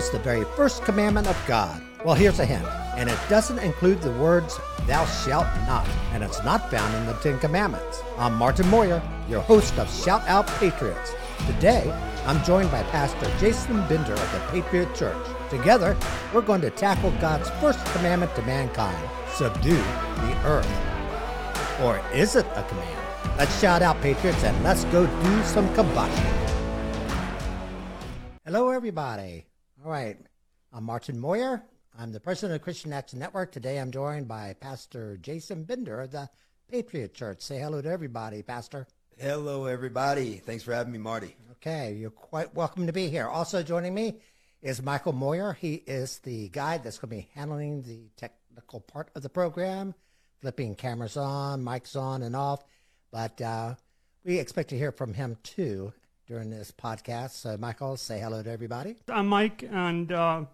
Was the very first commandment of God? Well, here's a hint. And it doesn't include the words, thou shalt not. And it's not found in the Ten Commandments. I'm Martin Mawyer, your host of Shout Out Patriots. Today, I'm joined by Pastor Jason Bender of the Patriot Church. Together, we're going to tackle God's first commandment to mankind subdue the earth. Or is it a command? Let's shout out, Patriots, and let's go do some combustion. Hello, everybody. All right, I'm Martin Mawyer. I'm the president of Christian Action Network. Today I'm joined by Pastor Jason Bender of the Patriot Church. Say hello to everybody, Pastor. Hello, everybody. Thanks for having me, Marty. Okay, you're quite welcome to be here. Also joining me is Michael Mawyer. He is the guy that's going to be handling the technical part of the program, flipping cameras on, mics on, and off. But uh, we expect to hear from him too during this podcast. So, Michael, say hello to everybody. I'm Mike, and uh,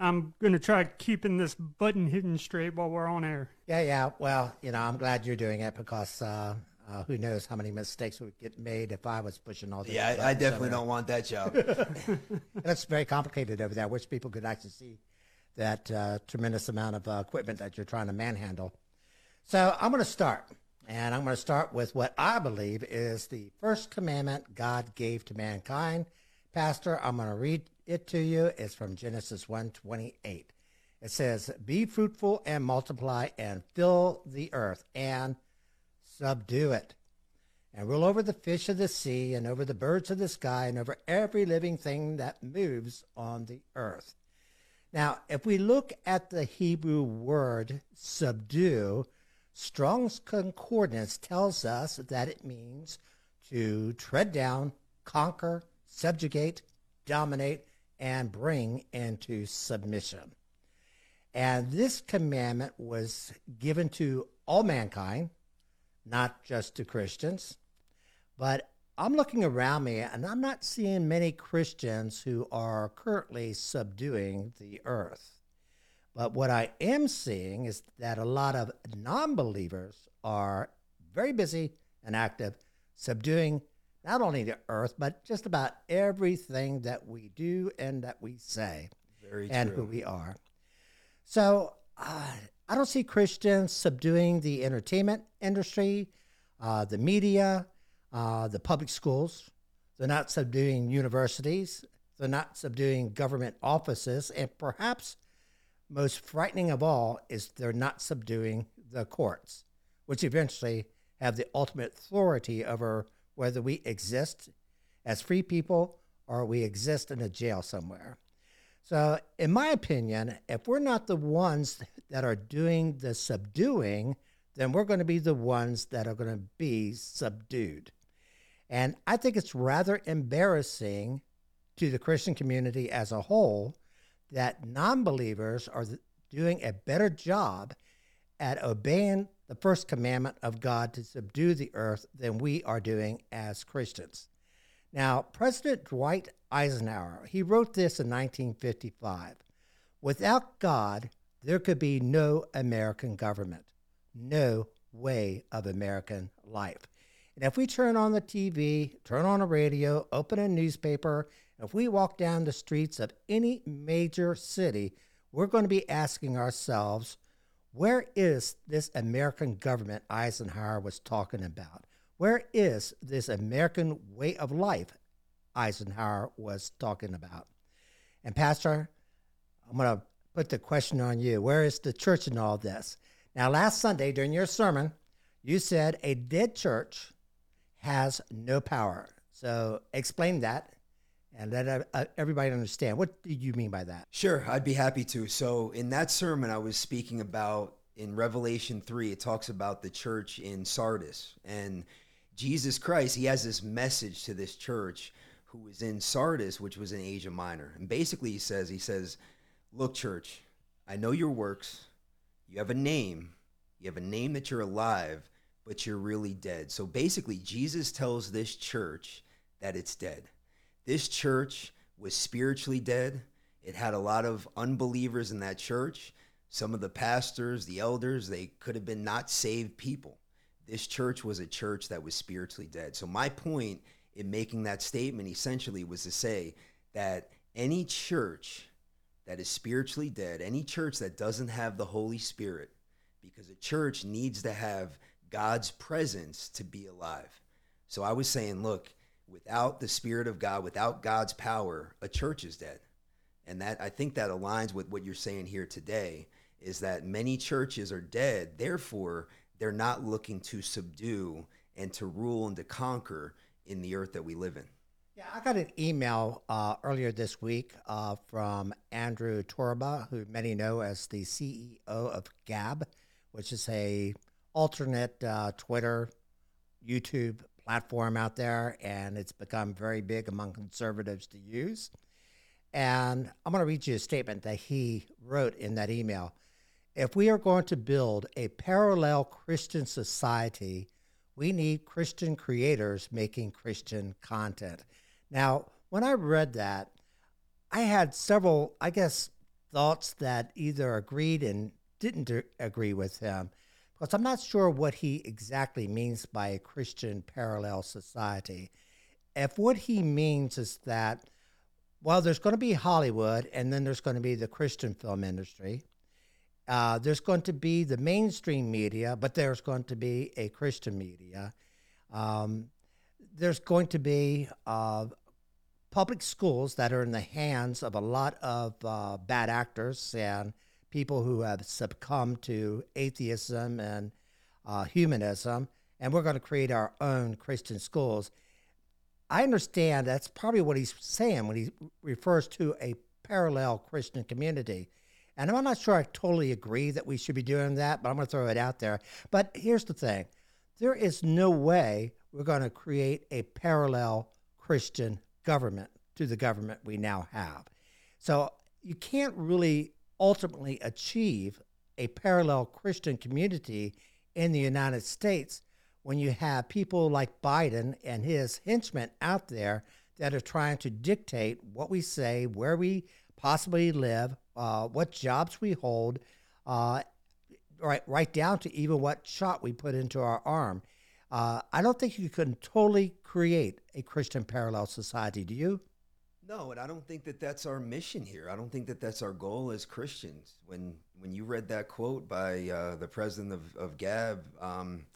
I'm going to try keeping this button hidden straight while we're on air. Yeah, yeah. Well, you know, I'm glad you're doing it because uh, uh, who knows how many mistakes would get made if I was pushing all the. Yeah, I, I definitely don't want that job. That's very complicated over there. I wish people could actually see that uh, tremendous amount of uh, equipment that you're trying to manhandle. So I'm going to start. And I'm going to start with what I believe is the first commandment God gave to mankind. Pastor, I'm going to read it to you. It's from Genesis 1:28. It says, "Be fruitful and multiply and fill the earth and subdue it, and rule over the fish of the sea and over the birds of the sky and over every living thing that moves on the earth." Now, if we look at the Hebrew word subdue, Strong's Concordance tells us that it means to tread down, conquer, subjugate, dominate, and bring into submission. And this commandment was given to all mankind, not just to Christians. But I'm looking around me and I'm not seeing many Christians who are currently subduing the earth. But what I am seeing is that a lot of non believers are very busy and active, subduing not only the earth, but just about everything that we do and that we say Very and true. who we are. So uh, I don't see Christians subduing the entertainment industry, uh, the media, uh, the public schools. They're not subduing universities. They're not subduing government offices. And perhaps most frightening of all is they're not subduing the courts, which eventually have the ultimate authority over whether we exist as free people or we exist in a jail somewhere. So, in my opinion, if we're not the ones that are doing the subduing, then we're going to be the ones that are going to be subdued. And I think it's rather embarrassing to the Christian community as a whole that non believers are doing a better job at obeying the first commandment of God to subdue the earth than we are doing as Christians. Now, President Dwight Eisenhower, he wrote this in 1955. Without God, there could be no American government, no way of American life. And if we turn on the TV, turn on a radio, open a newspaper, if we walk down the streets of any major city, we're going to be asking ourselves, where is this American government Eisenhower was talking about? Where is this American way of life Eisenhower was talking about? And, Pastor, I'm going to put the question on you. Where is the church in all this? Now, last Sunday during your sermon, you said a dead church has no power. So, explain that and let uh, everybody understand. What do you mean by that? Sure, I'd be happy to. So, in that sermon, I was speaking about in Revelation 3, it talks about the church in Sardis. And Jesus Christ, he has this message to this church who was in Sardis, which was in Asia Minor. And basically, he says, he says, Look, church, I know your works. You have a name. You have a name that you're alive, but you're really dead. So basically, Jesus tells this church that it's dead. This church was spiritually dead. It had a lot of unbelievers in that church. Some of the pastors, the elders, they could have been not saved people. This church was a church that was spiritually dead. So, my point in making that statement essentially was to say that any church that is spiritually dead, any church that doesn't have the Holy Spirit, because a church needs to have God's presence to be alive. So I was saying, look, without the Spirit of God, without God's power, a church is dead. And that I think that aligns with what you're saying here today is that many churches are dead. Therefore, they're not looking to subdue and to rule and to conquer in the earth that we live in. Yeah, I got an email uh, earlier this week uh, from Andrew Torba, who many know as the CEO of Gab, which is a alternate uh, Twitter, YouTube platform out there, and it's become very big among conservatives to use. And I'm going to read you a statement that he wrote in that email. If we are going to build a parallel Christian society, we need Christian creators making Christian content. Now, when I read that, I had several, I guess, thoughts that either agreed and didn't agree with him, because I'm not sure what he exactly means by a Christian parallel society. If what he means is that, well, there's going to be Hollywood, and then there's going to be the Christian film industry. Uh, there's going to be the mainstream media, but there's going to be a Christian media. Um, there's going to be uh, public schools that are in the hands of a lot of uh, bad actors and people who have succumbed to atheism and uh, humanism, and we're going to create our own Christian schools. I understand that's probably what he's saying when he refers to a parallel Christian community. And I'm not sure I totally agree that we should be doing that, but I'm going to throw it out there. But here's the thing there is no way we're going to create a parallel Christian government to the government we now have. So you can't really ultimately achieve a parallel Christian community in the United States when you have people like Biden and his henchmen out there that are trying to dictate what we say, where we possibly live, uh, what jobs we hold, uh, right, right down to even what shot we put into our arm. Uh, I don't think you can totally create a Christian parallel society. Do you? No, and I don't think that that's our mission here. I don't think that that's our goal as Christians. When when you read that quote by uh, the president of, of Gab, um,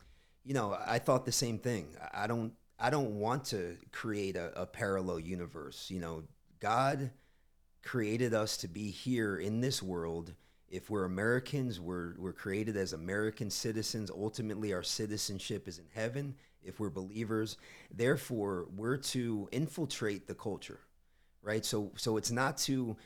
you know, I thought the same thing. I don't I don't want to create a, a parallel universe. You know, God created us to be here in this world. If we're Americans, we're we're created as American citizens. Ultimately, our citizenship is in heaven. If we're believers, therefore, we're to infiltrate the culture right? So so it's not to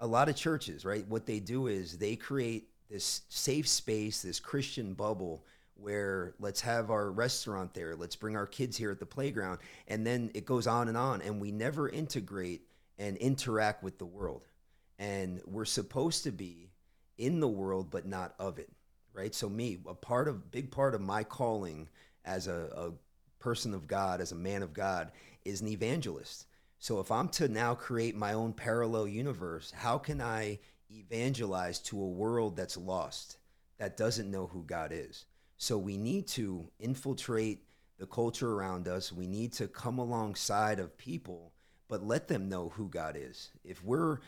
a lot of churches, right? What they do is they create this safe space, this Christian bubble where let's have our restaurant there, let's bring our kids here at the playground, and then it goes on and on, and we never integrate and interact with the world. And we're supposed to be in the world, but not of it, right? So me, a part of big part of my calling as a, a person of God, as a man of God, is an evangelist so if I'm to now create my own parallel universe, how can I evangelize to a world that's lost, that doesn't know who God is? So we need to infiltrate the culture around us. We need to come alongside of people, but let them know who God is. If we're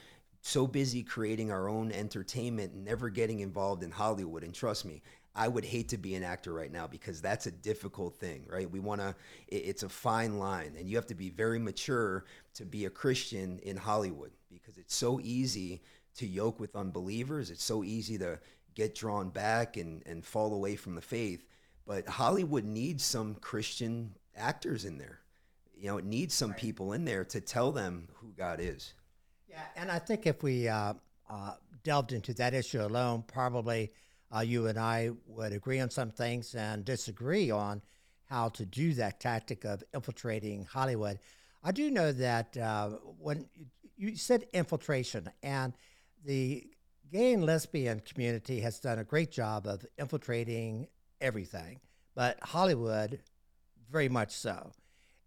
so busy creating our own entertainment, and never getting involved in Hollywood, and trust me, I would hate to be an actor right now because that's a difficult thing, right? We want to, it's a fine line, and you have to be very mature to be a Christian in Hollywood because it's so easy to yoke with unbelievers. It's so easy to get drawn back and, and fall away from the faith. But Hollywood needs some Christian actors in there. You know, it needs some right. people in there to tell them who God is. Yeah, and I think if we uh, uh, delved into that issue alone, probably uh, you and I would agree on some things and disagree on how to do that tactic of infiltrating Hollywood. I do know that uh, when you said infiltration, and the gay and lesbian community has done a great job of infiltrating everything, but Hollywood, very much so.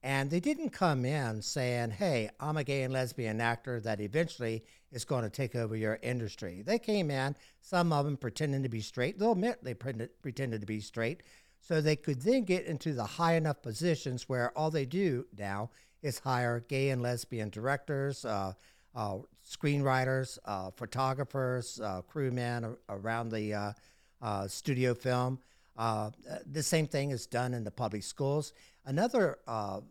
And they didn't come in saying, hey, I'm a gay and lesbian actor that eventually is going to take over your industry. They came in, some of them pretending to be straight. They'll admit they pretended to be straight. So they could then get into the high enough positions where all they do now is hire gay and lesbian directors, uh, uh, screenwriters, uh, photographers, uh, crewmen around the uh, uh, studio film. The same thing is done in the public schools. Another uh,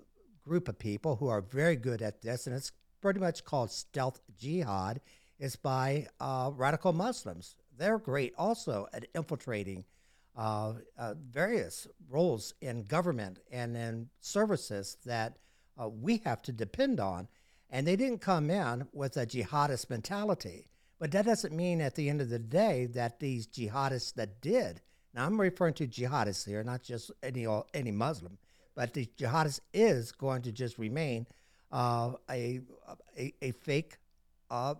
group of people who are very good at this, and it's pretty much called stealth jihad, is by uh, radical Muslims. They're great also at infiltrating uh, uh, various roles in government and in services that uh, we have to depend on. And they didn't come in with a jihadist mentality. But that doesn't mean at the end of the day that these jihadists that did, now I'm referring to jihadists here, not just any, any Muslim, but the jihadist is going to just remain uh, a, a, a fake, uh,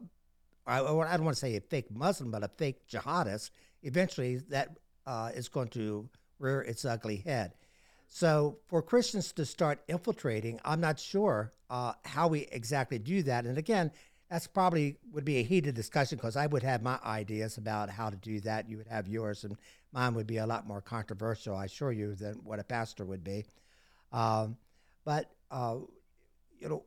I, I don't want to say a fake Muslim, but a fake jihadist. Eventually, that uh, is going to rear its ugly head. So, for Christians to start infiltrating, I'm not sure uh, how we exactly do that. And again, that's probably would be a heated discussion because I would have my ideas about how to do that. You would have yours, and mine would be a lot more controversial, I assure you, than what a pastor would be. Um, but uh, you know,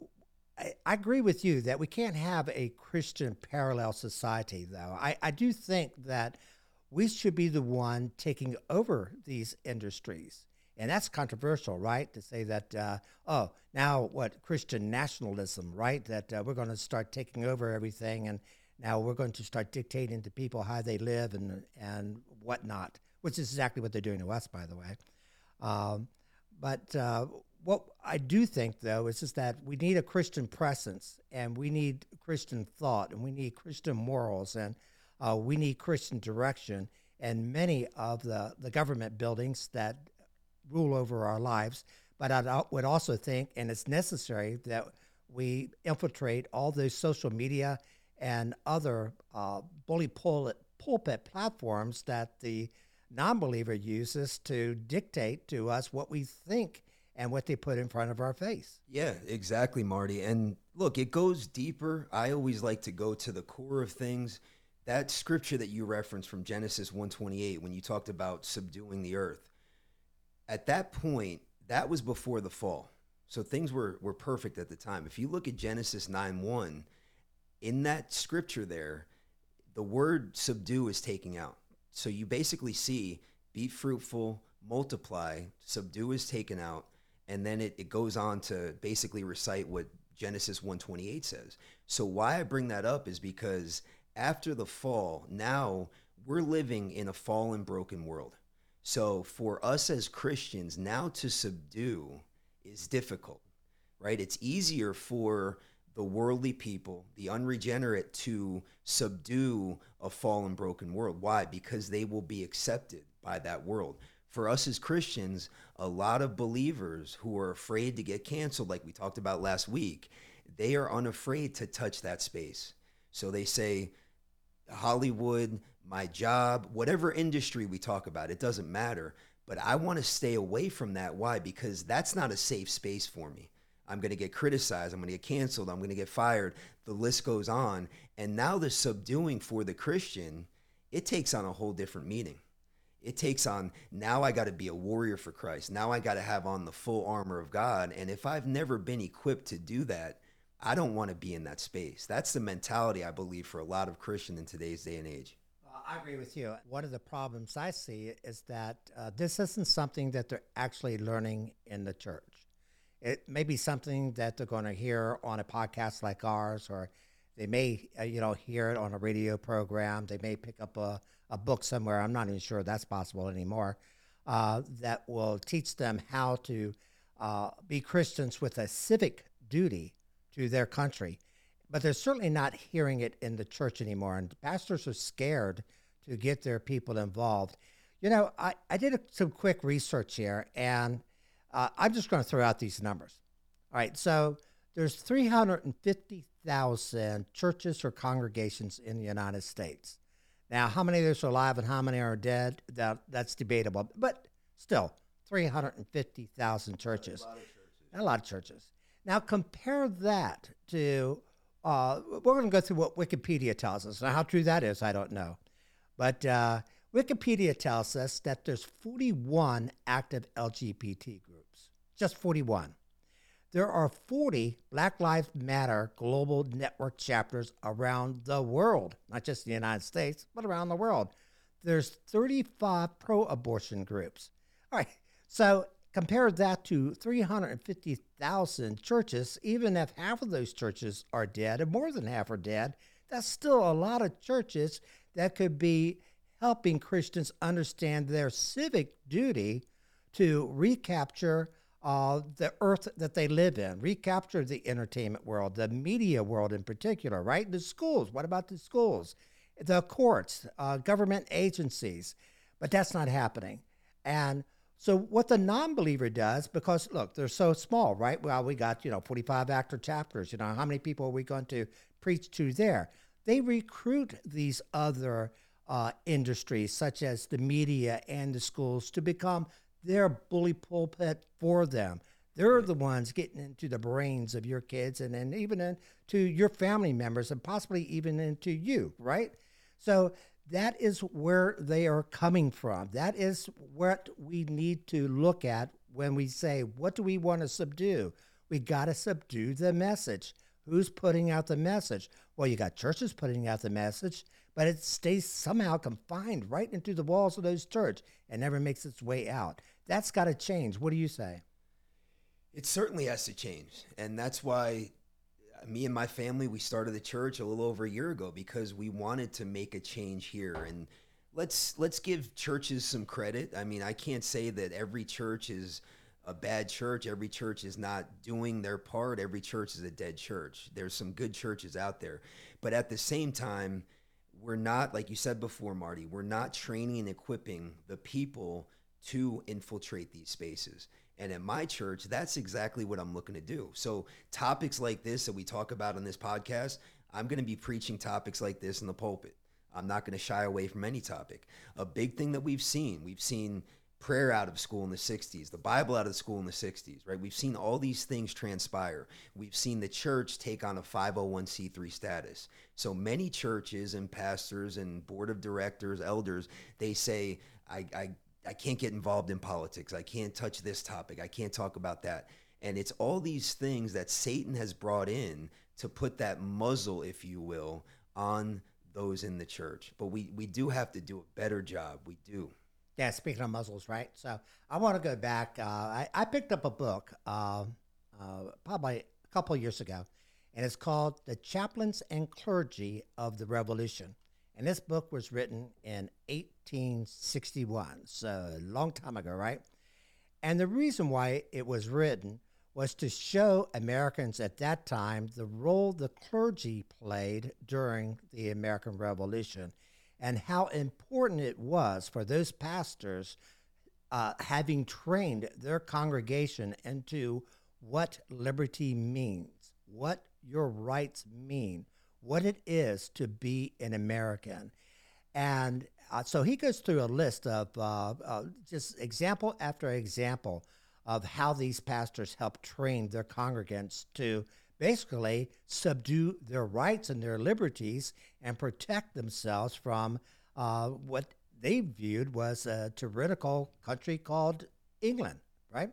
I, I, agree with you that we can't have a Christian parallel society, though. I, I do think that we should be the one taking over these industries. And that's controversial, right? To say that, uh, oh, now what, Christian nationalism, right? That uh, we're going to start taking over everything and now we're going to start dictating to people how they live and, and whatnot, which is exactly what they're doing to us, by the way. Um, but uh, what I do think, though, is just that we need a Christian presence and we need Christian thought and we need Christian morals and uh, we need Christian direction. And many of the, the government buildings that rule over our lives. But I would also think, and it's necessary, that we infiltrate all those social media and other uh, bully pulpit, pulpit platforms that the non believer uses to dictate to us what we think and what they put in front of our face. Yeah, exactly, Marty. And look, it goes deeper. I always like to go to the core of things. That scripture that you referenced from Genesis 128 when you talked about subduing the earth. At that point, that was before the fall. So things were were perfect at the time. If you look at Genesis 9 1, in that scripture there, the word subdue is taking out. So you basically see be fruitful, multiply, subdue is taken out, and then it, it goes on to basically recite what Genesis 128 says. So why I bring that up is because after the fall, now we're living in a fallen, broken world. So for us as Christians, now to subdue is difficult, right? It's easier for the worldly people, the unregenerate, to subdue a fallen, broken world. Why? Because they will be accepted by that world. For us as Christians, a lot of believers who are afraid to get canceled, like we talked about last week, they are unafraid to touch that space. So they say, Hollywood, my job, whatever industry we talk about, it doesn't matter. But I want to stay away from that. Why? Because that's not a safe space for me. I'm going to get criticized. I'm going to get canceled. I'm going to get fired. The list goes on. And now the subduing for the Christian, it takes on a whole different meaning. It takes on now I got to be a warrior for Christ. Now I got to have on the full armor of God. And if I've never been equipped to do that, I don't want to be in that space. That's the mentality I believe for a lot of Christian in today's day and age. I agree with you. One of the problems I see is that uh, this isn't something that they're actually learning in the church. It may be something that they're going to hear on a podcast like ours, or they may, uh, you know, hear it on a radio program. They may pick up a, a book somewhere. I'm not even sure that's possible anymore. Uh, that will teach them how to uh, be Christians with a civic duty to their country. But they're certainly not hearing it in the church anymore. And pastors are scared to get their people involved. You know, I, I did a, some quick research here, and uh, I'm just going to throw out these numbers. All right, so there's 350,000 churches or congregations in the United States. Now, how many of those are alive and how many are dead? That, that's debatable, but still, 350,000 churches. A lot of churches. A lot of churches. Now compare that to, uh, we're going to go through what Wikipedia tells us. Now, how true that is, I don't know. But uh, Wikipedia tells us that there's 41 active LGBT groups, just 41. there are 40 Black Lives Matter global network chapters around the world, not just the United States, but around the world. There's 35 pro abortion groups. All right, so compare that to 350,000 churches. Even if half of those churches are dead, and more than half are dead, that's still a lot of churches that could be helping Christians understand their civic duty to recapture uh, the earth that they live in, recapture the entertainment world, the media world in particular, right? The schools. What about the schools? The courts, uh, government agencies. But that's not happening. And so what the non-believer does, because look, they're so small, right? Well, we got you know 45 actor chapters. You know how many people are we going to preach to there? They recruit these other uh, industries, such as the media and the schools, to become their bully pulpit for them. They're the ones getting into the brains of your kids and then even into your family members and possibly even into you, right? So that is where they are coming from. That is what we need to look at when we say, what do we want to subdue? We got to subdue the message. Who's putting out the message? Well, you got churches putting out the message, but it stays somehow confined right into the walls of those churches and never makes its way out. That's got to change. What do you say? It certainly has to change. And that's why me and my family, we started the church a little over a year ago because we wanted to make a change here. And let's let's give churches some credit. I mean, I can't say that every church is a bad church. Every church is not doing their part. Every church is a dead church. There's some good churches out there. But at the same time, we're not, like you said before, Marty, we're not training and equipping the people to infiltrate these spaces. And at my church, that's exactly what I'm looking to do. So, topics like this that we talk about on this podcast, I'm going to be preaching topics like this in the pulpit. I'm not going to shy away from any topic. A big thing that we've seen, we've seen prayer out of school in the 60s, the Bible out of school in the 60s, right? We've seen all these things transpire. We've seen the church take on a 501c3 status. So many churches and pastors and board of directors, elders, they say, I, I I can't get involved in politics. I can't touch this topic. I can't talk about that. And it's all these things that Satan has brought in to put that muzzle, if you will, on those in the church. But we, we do have to do a better job. We do. Yeah, speaking of muzzles, right? So I want to go back. Uh, I, I picked up a book uh, uh, probably a couple years ago, and it's called The Chaplains and Clergy of the Revolution. And this book was written in 1861, so a long time ago, right? And the reason why it was written was to show Americans at that time the role the clergy played during the American Revolution and how important it was for those pastors uh, having trained their congregation into what liberty means, what your rights mean, what it is to be an American. And uh, so he goes through a list of uh, uh, just example after example of how these pastors help train their congregants to basically subdue their rights and their liberties and protect themselves from uh, what they viewed was a tyrannical country called England, right?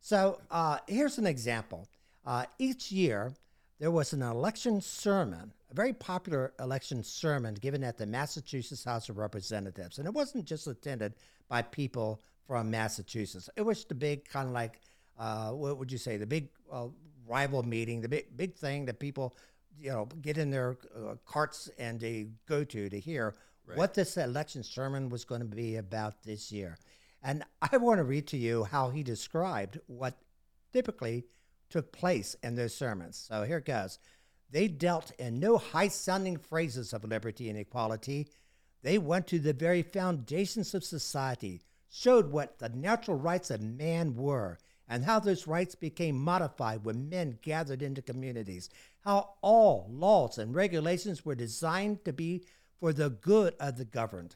So uh, here's an example. Uh, each year, there was an election sermon, a very popular election sermon given at the Massachusetts House of Representatives. And it wasn't just attended by people from Massachusetts, it was the big kind of like, uh, what would you say, the big uh, rival meeting, the big, big thing that people, you know, get in their uh, carts and they go to to hear right. what this election sermon was going to be about this year. And I want to read to you how he described what typically took place in those sermons. So here it goes. They dealt in no high sounding phrases of liberty and equality. They went to the very foundations of society, showed what the natural rights of man were, and how those rights became modified when men gathered into communities, how all laws and regulations were designed to be for the good of the governed,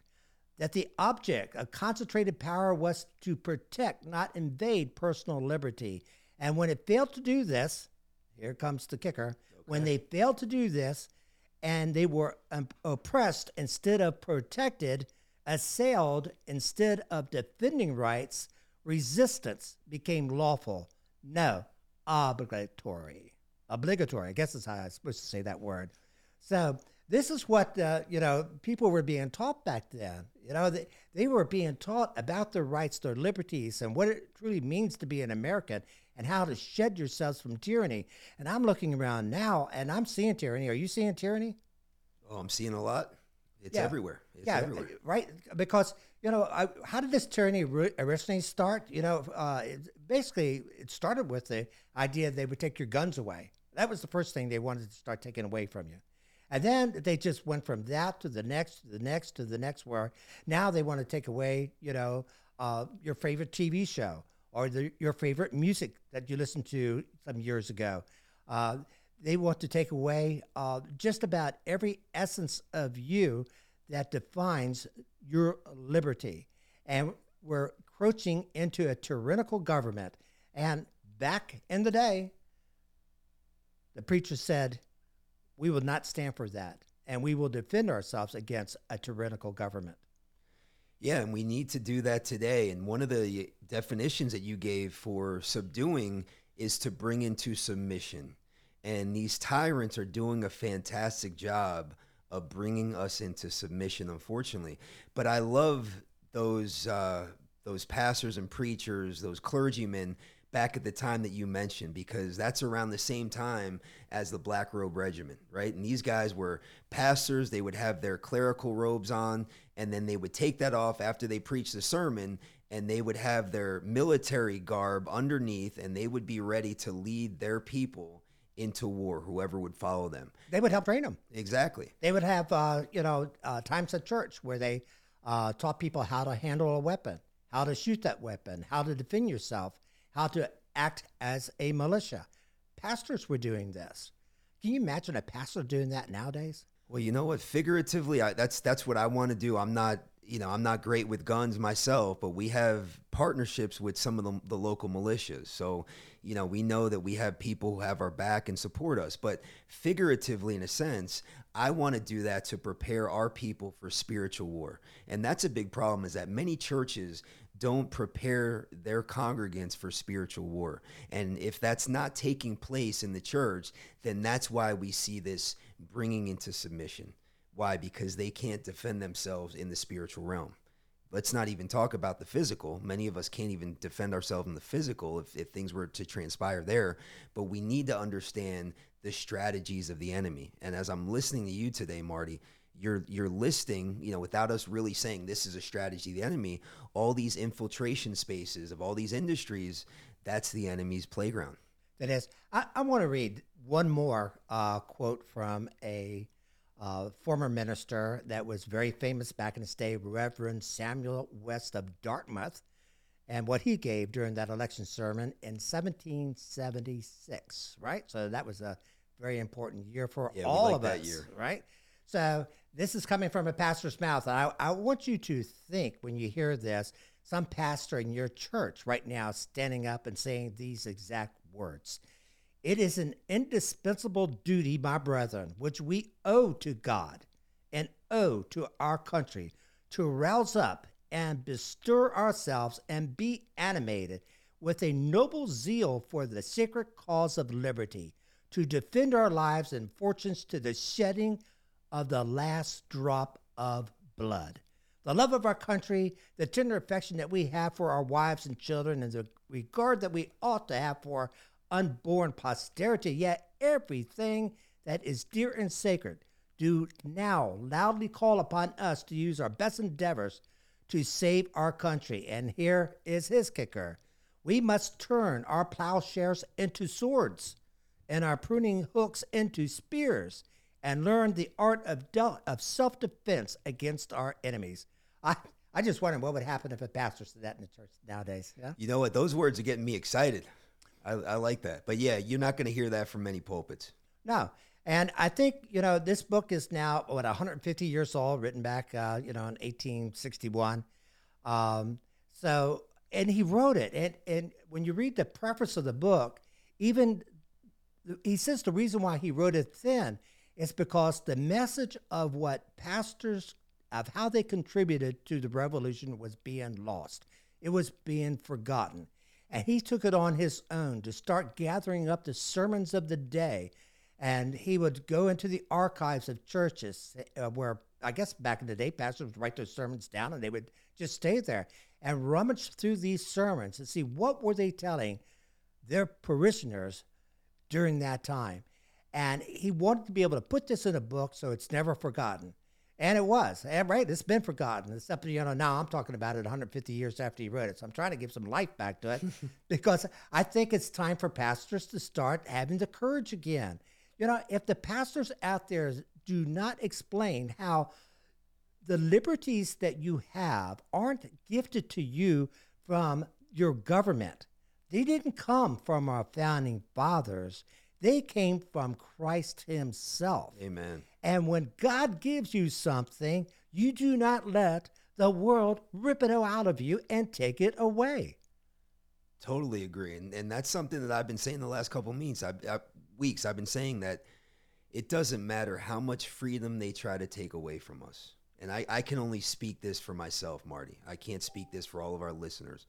that the object of concentrated power was to protect, not invade personal liberty, and when it failed to do this, here comes the kicker. Okay. When they failed to do this and they were oppressed instead of protected, assailed instead of defending rights, resistance became lawful. No, obligatory. Obligatory. I guess that's how I'm supposed to say that word. So this is what uh, you know people were being taught back then. You know, they, they were being taught about their rights, their liberties, and what it truly means to be an American, and how to shed yourselves from tyranny. And I'm looking around now, and I'm seeing tyranny. Are you seeing tyranny? Oh, I'm seeing a lot. It's Yeah. everywhere. It's yeah, everywhere. right. Because you know, I, how did this tyranny originally start? You know, uh, it, basically, it started with the idea they would take your guns away. That was the first thing they wanted to start taking away from you. And then they just went from that to the next, to the next, to the next. Where now they want to take away, you know, uh, your favorite TV show or the, your favorite music that you listened to some years ago. Uh, they want to take away uh, just about every essence of you that defines your liberty. And we're encroaching into a tyrannical government. And back in the day, the preacher said, We will not stand for that. And we will defend ourselves against a tyrannical government. Yeah, and we need to do that today. And one of the definitions that you gave for subduing is to bring into submission. And these tyrants are doing a fantastic job of bringing us into submission, unfortunately. But I love those uh, those pastors and preachers, those clergymen back at the time that you mentioned, because that's around the same time as the Black Robe Regiment, right? And these guys were pastors. They would have their clerical robes on, and then they would take that off after they preached the sermon, and they would have their military garb underneath, and they would be ready to lead their people into war, whoever would follow them. They would help train them. Exactly. They would have, uh, you know, uh, times at church where they uh, taught people how to handle a weapon, how to shoot that weapon, how to defend yourself, how to act as a militia. Pastors were doing this. Can you imagine a pastor doing that nowadays? Well, you know what? Figuratively, I, that's that's what I want to do. I'm not, you know, I'm not great with guns myself, but we have partnerships with some of the, the local militias. So, you know, we know that we have people who have our back and support us. But figuratively, in a sense, I want to do that to prepare our people for spiritual war. And that's a big problem. Is that many churches don't prepare their congregants for spiritual war. And if that's not taking place in the church, then that's why we see this bringing into submission. Why? Because they can't defend themselves in the spiritual realm. Let's not even talk about the physical. Many of us can't even defend ourselves in the physical if, if things were to transpire there. But we need to understand the strategies of the enemy. And as I'm listening to you today, Marty, you're you're listing, you know, without us really saying this is a strategy of the enemy, all these infiltration spaces of all these industries, that's the enemy's playground. That is, I, I want to read one more uh, quote from a uh, former minister that was very famous back in the day, Reverend Samuel West of Dartmouth, and what he gave during that election sermon in 1776, right? So that was a very important year for Yeah, all like of that us, year. right? So this is coming from a pastor's mouth. I, I want you to think when you hear this, some pastor in your church right now standing up and saying these exact words. It is an indispensable duty, my brethren, which we owe to God and owe to our country to rouse up and bestir ourselves and be animated with a noble zeal for the sacred cause of liberty, to defend our lives and fortunes to the shedding of the last drop of blood. The love of our country, the tender affection that we have for our wives and children, and the regard that we ought to have for unborn posterity, yet everything that is dear and sacred, do now loudly call upon us to use our best endeavors to save our country. And here is his kicker we must turn our plowshares into swords and our pruning hooks into spears and learn the art of, del- of self defense against our enemies. I, I just wonder what would happen if a pastor said that in the church nowadays. Yeah? You know what? Those words are getting me excited. I, I like that. But yeah, you're not going to hear that from many pulpits. No. And I think, you know, this book is now, what, 150 years old, written back, uh, you know, in 1861. Um, so, and he wrote it. And, and when you read the preface of the book, even he says the reason why he wrote it thin is because the message of what pastors, of how they contributed to the revolution was being lost. It was being forgotten. And he took it on his own to start gathering up the sermons of the day. And he would go into the archives of churches uh, where, I guess back in the day, pastors would write their sermons down and they would just stay there and rummage through these sermons and see what were they telling their parishioners during that time. And he wanted to be able to put this in a book so it's never forgotten. And it was, and right? It's been forgotten. Except, you know, now I'm talking about it 150 years after he wrote it. So I'm trying to give some life back to it because I think it's time for pastors to start having the courage again. You know, if the pastors out there do not explain how the liberties that you have aren't gifted to you from your government, they didn't come from our founding fathers. They came from Christ Himself. Amen. And when God gives you something, you do not let the world rip it out of you and take it away. Totally agree. And, and that's something that I've been saying the last couple of weeks. I've, I, weeks. I've been saying that it doesn't matter how much freedom they try to take away from us. And I, I can only speak this for myself, Marty. I can't speak this for all of our listeners.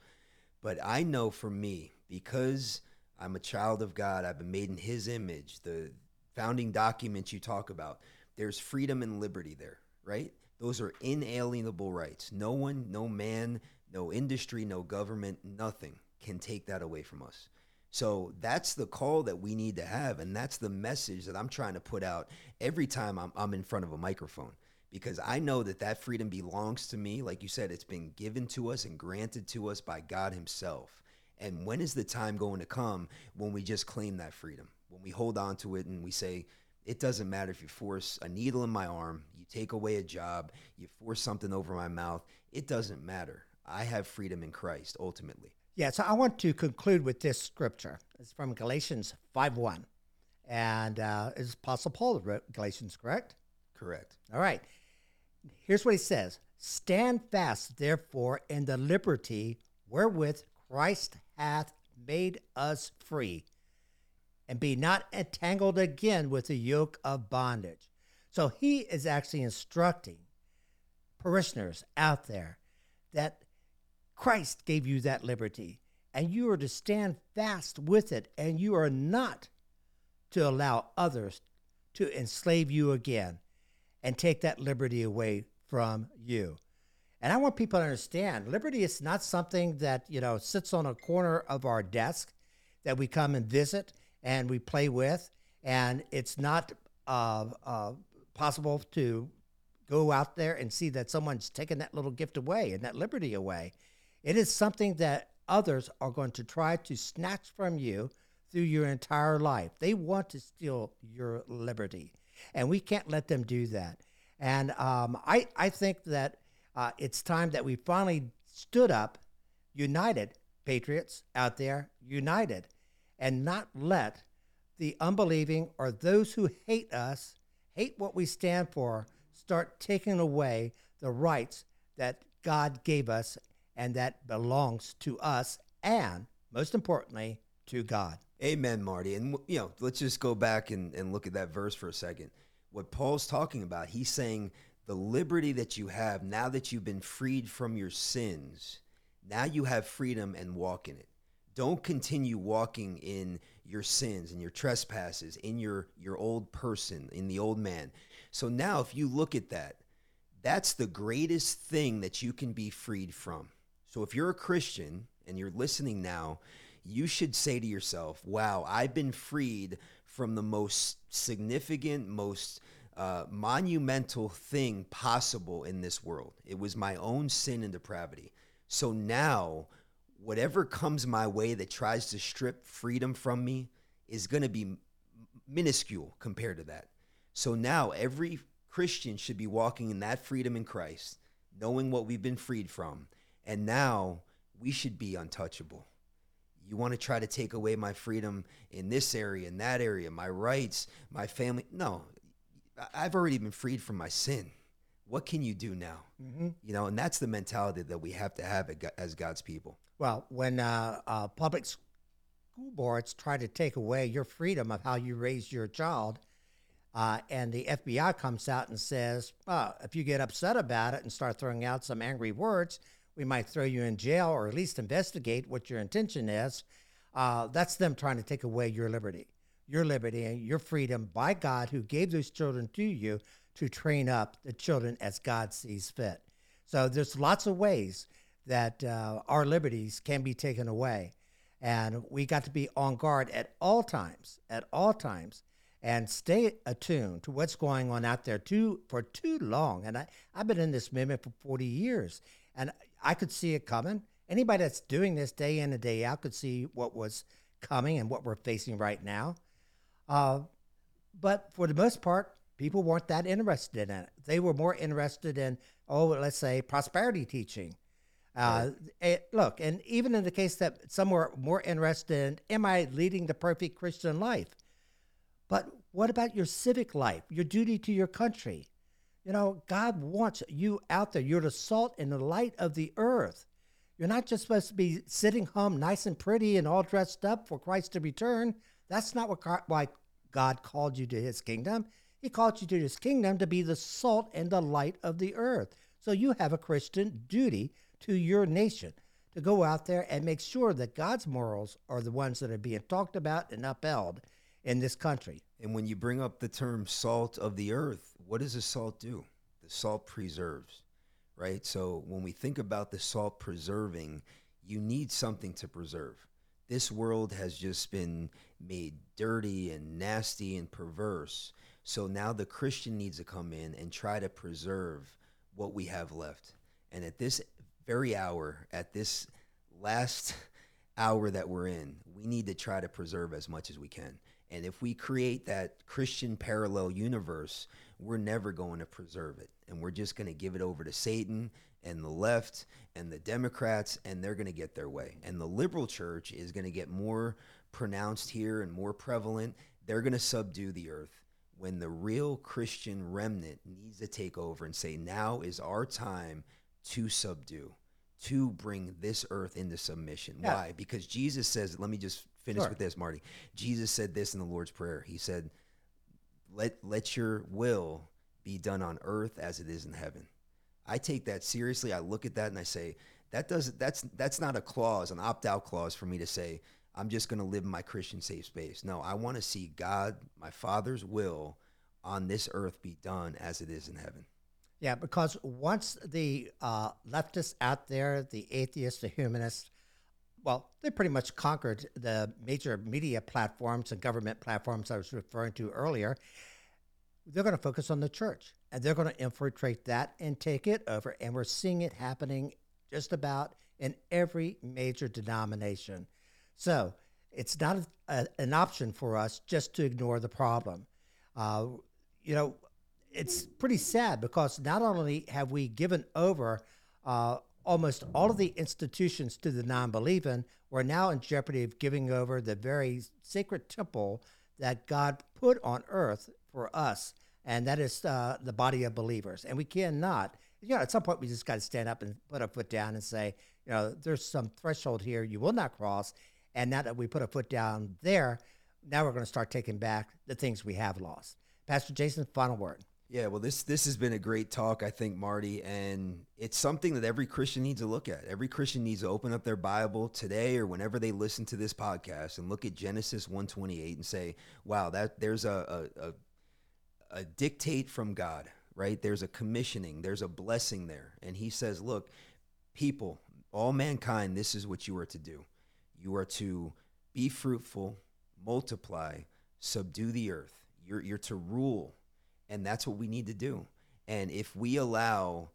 But I know for me, because I'm a child of God, I've been made in His image, the founding documents you talk about, there's freedom and liberty there, right? Those are inalienable rights. No one, no man, no industry, no government, nothing can take that away from us. So that's the call that we need to have. And that's the message that I'm trying to put out every time I'm, I'm in front of a microphone because I know that that freedom belongs to me. Like you said, it's been given to us and granted to us by God Himself. And when is the time going to come when we just claim that freedom? When we hold on to it and we say, it doesn't matter if you force a needle in my arm, you take away a job, you force something over my mouth, it doesn't matter. I have freedom in Christ ultimately. Yeah, so I want to conclude with this scripture. It's from Galatians 5 1. And uh, it's Apostle Paul wrote Galatians, correct? Correct. All right. Here's what he says Stand fast, therefore, in the liberty wherewith Christ hath made us free, and be not entangled again with the yoke of bondage. So he is actually instructing parishioners out there that Christ gave you that liberty, and you are to stand fast with it, and you are not to allow others to enslave you again and take that liberty away from you. And I want people to understand liberty is not something that, you know, sits on a corner of our desk that we come and visit and we play with. And it's not uh, uh, possible to go out there and see that someone's taken that little gift away and that liberty away. It is something that others are going to try to snatch from you through your entire life. They want to steal your liberty, and we can't let them do that. And um, I, I think that uh, it's time that we finally stood up, united, patriots out there, united, and not let the unbelieving or those who hate us, hate what we stand for, start taking away the rights that God gave us and that belongs to us and, most importantly, to God. Amen, Marty. And, you know, let's just go back and, and look at that verse for a second. What Paul's talking about, he's saying the liberty that you have now that you've been freed from your sins, now you have freedom and walk in it. Don't continue walking in your sins and your trespasses, in your, your old person, in the old man. So now, if you look at that, that's the greatest thing that you can be freed from. So if you're a Christian and you're listening now, you should say to yourself, wow, I've been freed from the most significant, most uh, monumental thing possible in this world. It was my own sin and depravity. So now, whatever comes my way that tries to strip freedom from me is going to be minuscule compared to that. So now, every Christian should be walking in that freedom in Christ, knowing what we've been freed from and now we should be untouchable. You want to try to take away my freedom in this area, in that area, my rights, my family. No, I've already been freed from my sin. What can you do now? Mm-hmm. You know, and that's the mentality that we have to have as God's people. Well, when uh, uh, public school boards try to take away your freedom of how you raise your child, uh, and the FBI comes out and says, if you get upset about it and start throwing out some angry words, we might throw you in jail or at least investigate what your intention is. Uh, that's them trying to take away your liberty, your liberty and your freedom by God who gave those children to you to train up the children as God sees fit. So there's lots of ways that uh, our liberties can be taken away. And we got to be on guard at all times, at all times, and stay attuned to what's going on out there too for too long. And I, I've been in this movement for 40 years, and I could see it coming. Anybody that's doing this day in and day out could see what was coming and what we're facing right now. Uh, but for the most part, people weren't that interested in it. They were more interested in, oh, let's say, prosperity teaching. Uh, it, look, and even in the case that some were more interested in, am I leading the perfect Christian life? But what about your civic life, your duty to your country? You know, God wants you out there. You're the salt and the light of the earth. You're not just supposed to be sitting home nice and pretty and all dressed up for Christ to return. That's not what God, why God called you to his kingdom. He called you to his kingdom to be the salt and the light of the earth. So you have a Christian duty to your nation to go out there and make sure that God's morals are the ones that are being talked about and upheld in this country. And when you bring up the term salt of the earth, what does the salt do? The salt preserves, right? So when we think about the salt preserving, you need something to preserve. This world has just been made dirty and nasty and perverse. So now the Christian needs to come in and try to preserve what we have left. And at this very hour, at this last hour that we're in, we need to try to preserve as much as we can. And if we create that Christian parallel universe, we're never going to preserve it. And we're just going to give it over to Satan and the left and the Democrats, and they're going to get their way. And the liberal church is going to get more pronounced here and more prevalent. They're going to subdue the earth when the real Christian remnant needs to take over and say, now is our time to subdue, to bring this earth into submission. Yeah. Why? Because Jesus says, let me just finish sure. with this, Marty. Jesus said this in the Lord's Prayer. He said, let, let your will be done on earth as it is in heaven. I take that seriously. I look at that and I say, that does that's that's not a clause, an opt-out clause for me to say, I'm just going to live in my Christian safe space. No, I want to see God, my Father's will on this earth be done as it is in heaven. Yeah, because once the uh, leftists out there, the atheists, the humanists, well, they pretty much conquered the major media platforms and government platforms I was referring to earlier. They're going to focus on the church and they're going to infiltrate that and take it over. And we're seeing it happening just about in every major denomination. So it's not a, an option for us just to ignore the problem. Uh, you know, it's pretty sad because not only have we given over uh, almost all of the institutions to the non believing, we're now in jeopardy of giving over the very sacred temple that God put on earth for us, and that is uh, the body of believers. And we cannot, you know, at some point we just got to stand up and put our foot down and say, you know, there's some threshold here you will not cross, and now that we put a foot down there, now we're going to start taking back the things we have lost. Pastor Jason, final word. Yeah, well, this this has been a great talk, I think, Marty, and it's something that every Christian needs to look at. Every Christian needs to open up their Bible today or whenever they listen to this podcast and look at Genesis one twenty eight and say, "Wow, that there's a, a a a dictate from God, right? There's a commissioning, there's a blessing there." And He says, "Look, people, all mankind, this is what you are to do. You are to be fruitful, multiply, subdue the earth. You're, you're to rule. And that's what we need to do. And if we allow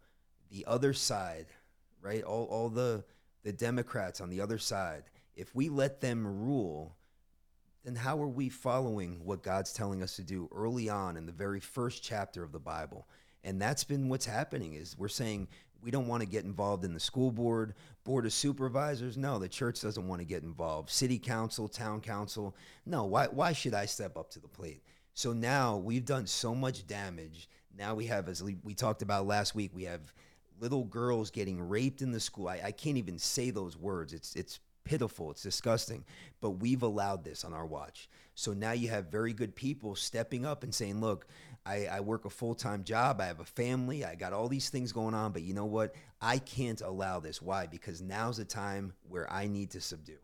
the other side, right, all, all the, the Democrats on the other side, if we let them rule, then how are we following what God's telling us to do early on in the very first chapter of the Bible? And that's been what's happening is we're saying we don't want to get involved in the school board, board of supervisors. No, the church doesn't want to get involved. City council, town council. No, why, why should I step up to the plate? So now we've done so much damage. Now we have, as we talked about last week, we have little girls getting raped in the school. I, I can't even say those words. It's, it's pitiful. It's disgusting. But we've allowed this on our watch. So now you have very good people stepping up and saying, look, I, I work a full time job. I have a family. I got all these things going on. But you know what? I can't allow this. Why? Because now's the time where I need to subdue.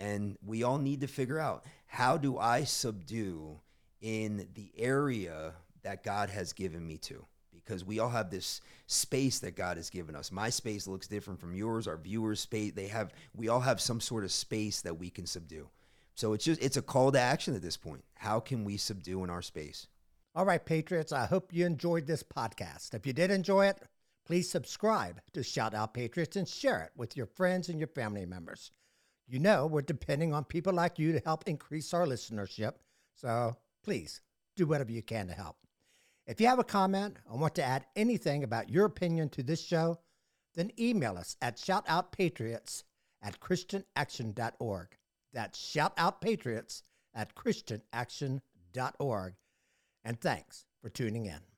And we all need to figure out how do I subdue in the area that God has given me to? Because we all have this space that God has given us. My space looks different from yours. Our viewers' space, they have, we all have some sort of space that we can subdue. So it's just, it's a call to action at this point. How can we subdue in our space? All right, Patriots, I hope you enjoyed this podcast. If you did enjoy it, please subscribe to Shout Out Patriots and share it with your friends and your family members. You know, we're depending on people like you to help increase our listenership. So please do whatever you can to help. If you have a comment or want to add anything about your opinion to this show, then email us at shoutoutpatriots at christianaction.org. That's shoutoutpatriots at christianaction.org. And thanks for tuning in.